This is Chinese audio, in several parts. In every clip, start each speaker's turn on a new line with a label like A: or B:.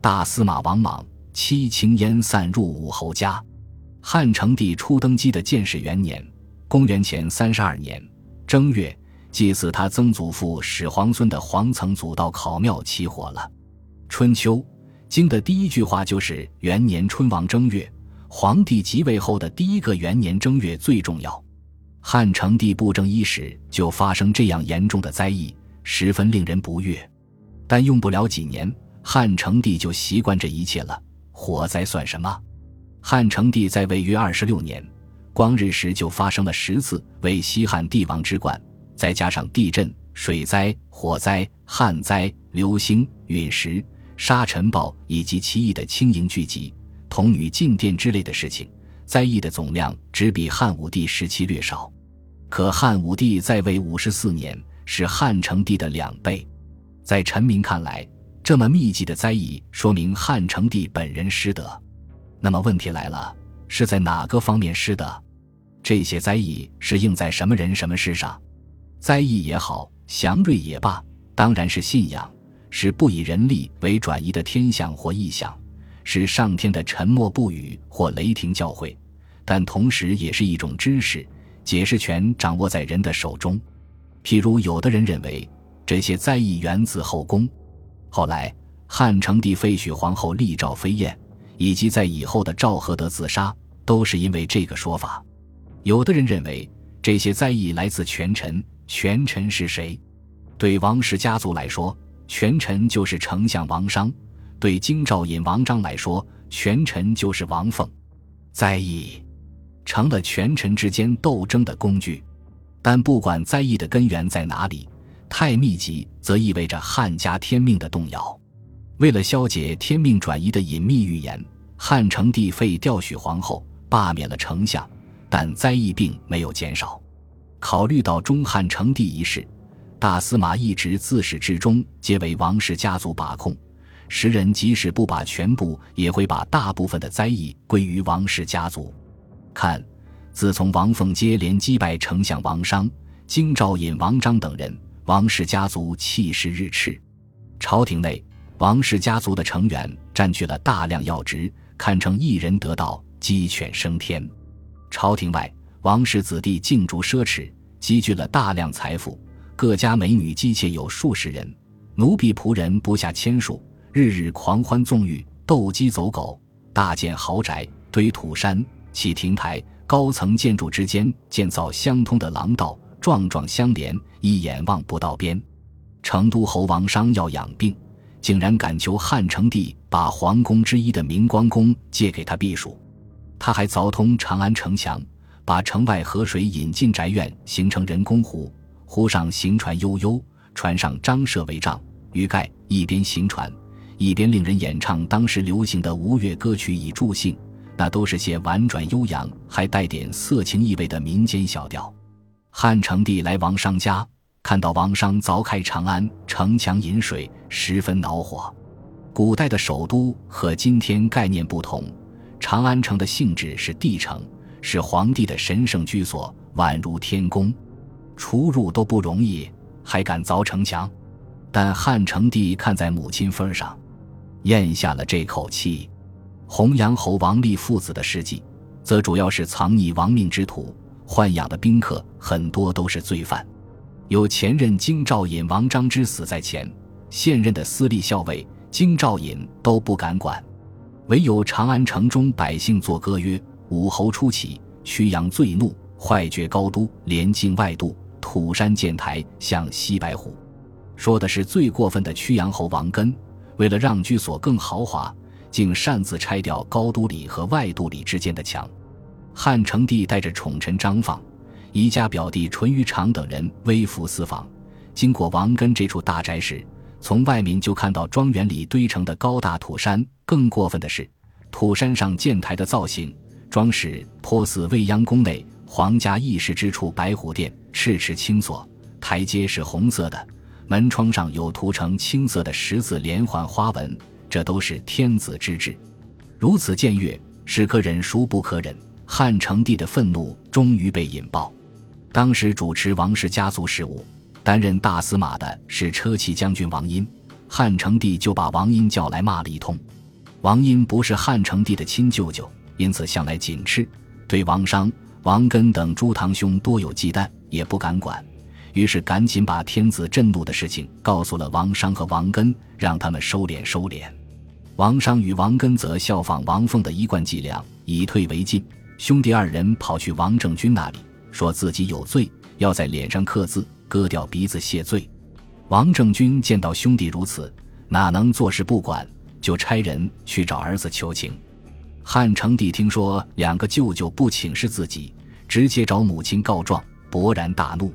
A: 大司马王莽妻轻烟散入武侯家。汉成帝初登基的建始元年，公元前三十二年正月，祭祀他曾祖父始皇孙的皇曾祖道考庙起火了。春秋经的第一句话就是元年春王正月，皇帝即位后的第一个元年正月最重要。汉成帝布政伊始就发生这样严重的灾异，十分令人不悦。但用不了几年，汉成帝就习惯这一切了。火灾算什么？汉成帝在位约二十六年，光日时就发生了十次为西汉帝王之冠，再加上地震、水灾、火灾、旱灾、流星、陨石、沙尘暴以及奇异的轻盈聚集、童女进殿之类的事情，灾异的总量只比汉武帝时期略少。可汉武帝在位五十四年，是汉成帝的两倍。在臣民看来，这么密集的灾异，说明汉成帝本人失德。那么问题来了，是在哪个方面失德？这些灾异是应在什么人、什么事上？灾异也好，祥瑞也罢，当然是信仰，是不以人力为转移的天象或异象，是上天的沉默不语或雷霆教诲，但同时也是一种知识。解释权掌握在人的手中，譬如有的人认为这些灾异源自后宫，后来汉成帝废许皇后立赵飞燕，以及在以后的赵合德自杀，都是因为这个说法。有的人认为这些灾异来自权臣，权臣是谁？对王氏家族来说，权臣就是丞相王商；对京兆尹王章来说，权臣就是王凤。灾异。成了权臣之间斗争的工具，但不管灾异的根源在哪里，太密集则意味着汉家天命的动摇。为了消解天命转移的隐秘预言，汉成帝废掉许皇后，罢免了丞相，但灾异并没有减少。考虑到中汉成帝一事，大司马一直自始至终皆为王室家族把控，时人即使不把全部，也会把大部分的灾异归于王室家族。看，自从王凤接连击败丞相王商、京兆尹王章等人，王氏家族气势日炽。朝廷内，王氏家族的成员占据了大量要职，堪称一人得道，鸡犬升天。朝廷外，王氏子弟竞逐奢侈，积聚了大量财富，各家美女姬妾有数十人，奴婢仆人不下千数，日日狂欢纵欲，斗鸡走狗，大建豪宅，堆土山。砌亭台，高层建筑之间建造相通的廊道，幢幢相连，一眼望不到边。成都侯王商要养病，竟然敢求汉成帝把皇宫之一的明光宫借给他避暑。他还凿通长安城墙，把城外河水引进宅院，形成人工湖。湖上行船悠悠，船上张设帷帐、鱼盖，一边行船，一边令人演唱当时流行的吴越歌曲以助兴。那都是些婉转悠扬，还带点色情意味的民间小调。汉成帝来王商家，看到王商凿开长安城墙引水，十分恼火。古代的首都和今天概念不同，长安城的性质是帝城，是皇帝的神圣居所，宛如天宫，出入都不容易，还敢凿城墙？但汉成帝看在母亲份上，咽下了这口气。洪阳侯王立父子的事迹，则主要是藏匿亡命之徒，豢养的宾客很多都是罪犯。有前任京兆尹王章之死在前，现任的司隶校尉京兆尹都不敢管，唯有长安城中百姓作歌曰：“武侯初起，曲阳最怒，坏绝高都，连境外渡，土山建台，向西白虎。”说的是最过分的曲阳侯王根，为了让居所更豪华。竟擅自拆掉高都里和外都里之间的墙。汉成帝带着宠臣张放、宜家表弟淳于长等人微服私访，经过王根这处大宅时，从外面就看到庄园里堆成的高大土山。更过分的是，土山上建台的造型装饰颇似未央宫内皇家议事之处白虎殿，赤池青锁，台阶是红色的，门窗上有涂成青色的十字连环花纹。这都是天子之志，如此僭越，是可忍孰不可忍。汉成帝的愤怒终于被引爆。当时主持王氏家族事务、担任大司马的是车骑将军王殷，汉成帝就把王殷叫来骂了一通。王殷不是汉成帝的亲舅舅，因此向来谨斥，对王商、王根等诸堂兄多有忌惮，也不敢管。于是赶紧把天子震怒的事情告诉了王商和王根，让他们收敛收敛。王商与王根则效仿王凤的一贯伎俩，以退为进。兄弟二人跑去王政君那里，说自己有罪，要在脸上刻字，割掉鼻子谢罪。王政君见到兄弟如此，哪能坐视不管，就差人去找儿子求情。汉成帝听说两个舅舅不请示自己，直接找母亲告状，勃然大怒。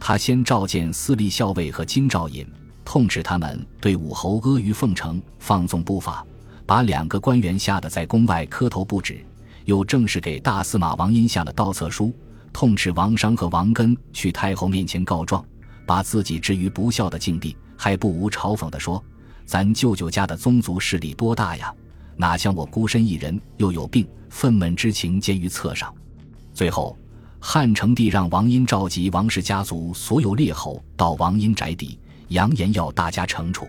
A: 他先召见司隶校尉和金兆尹。痛斥他们对武侯阿谀奉承、放纵不法，把两个官员吓得在宫外磕头不止。又正式给大司马王殷下了盗策书，痛斥王商和王根去太后面前告状，把自己置于不孝的境地，还不无嘲讽地说：“咱舅舅家的宗族势力多大呀？哪像我孤身一人，又有病，愤懑之情见于册上。”最后，汉成帝让王殷召集王氏家族所有列侯到王殷宅邸。扬言要大家惩处。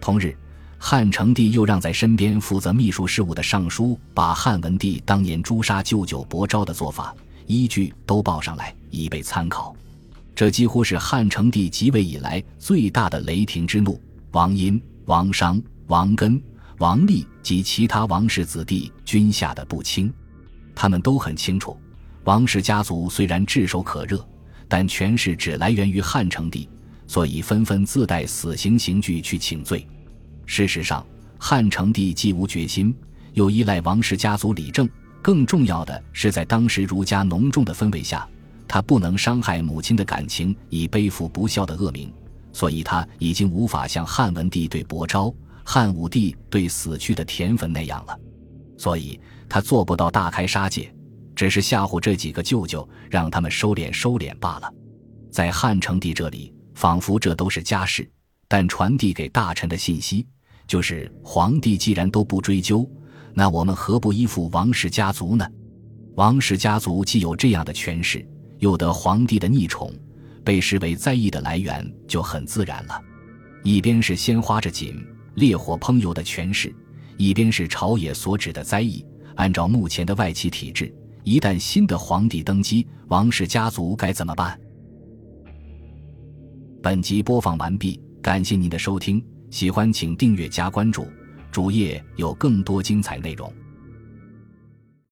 A: 同日，汉成帝又让在身边负责秘书事务的尚书把汉文帝当年诛杀舅舅伯昭的做法依据都报上来，以备参考。这几乎是汉成帝即位以来最大的雷霆之怒。王殷、王商、王根、王立及其他王氏子弟均吓得不轻。他们都很清楚，王氏家族虽然炙手可热，但权势只来源于汉成帝。所以纷纷自带死刑刑具去请罪。事实上，汉成帝既无决心，又依赖王氏家族理政。更重要的是，在当时儒家浓重的氛围下，他不能伤害母亲的感情，以背负不孝的恶名。所以，他已经无法像汉文帝对伯昭、汉武帝对死去的田汾那样了。所以，他做不到大开杀戒，只是吓唬这几个舅舅，让他们收敛收敛罢了。在汉成帝这里。仿佛这都是家事，但传递给大臣的信息就是：皇帝既然都不追究，那我们何不依附王氏家族呢？王氏家族既有这样的权势，又得皇帝的溺宠，被视为灾异的来源，就很自然了。一边是鲜花着锦、烈火烹油的权势，一边是朝野所指的灾异。按照目前的外戚体制，一旦新的皇帝登基，王氏家族该怎么办？本集播放完毕，感谢您的收听，喜欢请订阅加关注，主页有更多精彩内容。